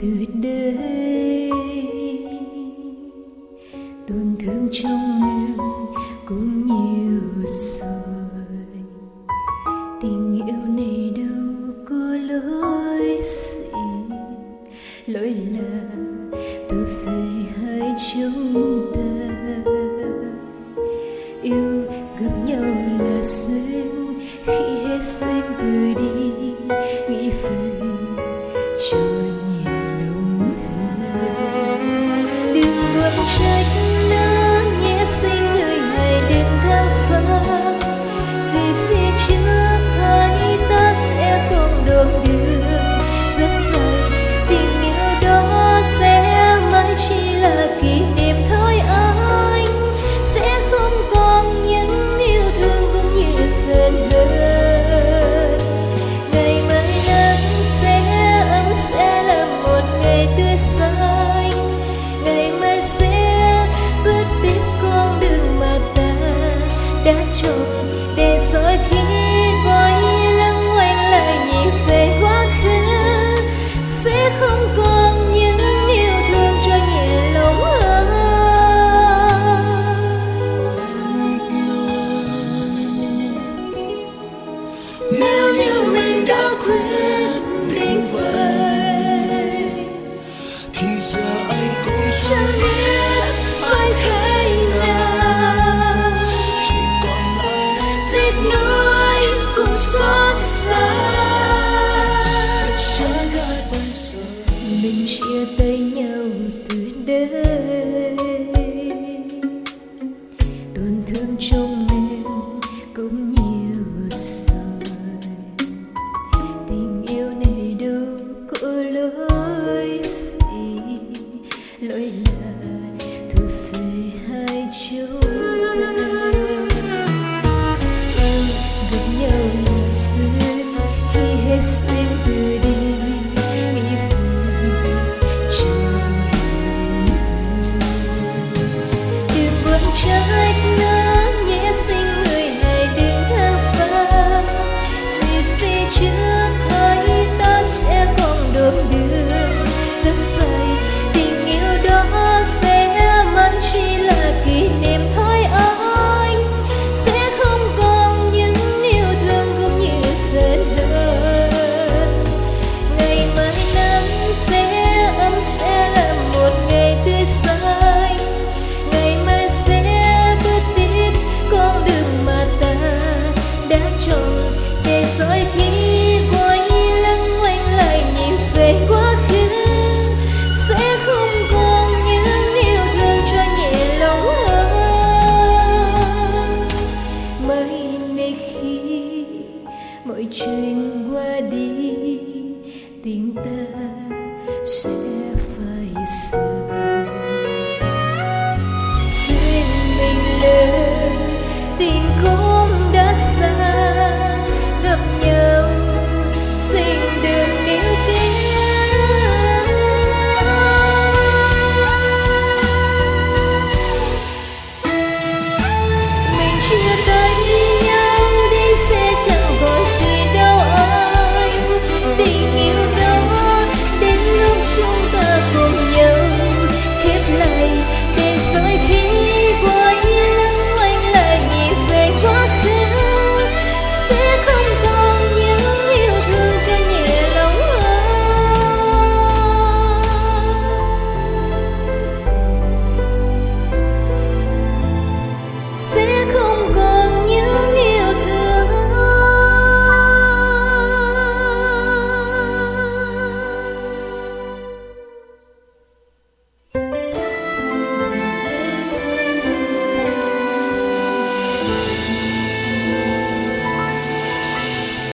từ đây. Tổn thương trong em cũng nhiều rồi. Tình yêu này đâu có lỗi gì lỗi là từ phải hai chúng ta yêu gặp nhau là duyên, khi hết duyên cười đi. Nghĩ về trời 这样 thì giờ anh cũng chẳng biết phải thế nào chỉ còn lại tiếc nuối cùng xót xa mình chia tay nhau từ đây tổn thương trong em cũng nhiều rồi tình yêu này đâu có lối xa 泪 tới nơi khi mọi chuyện qua đi tình ta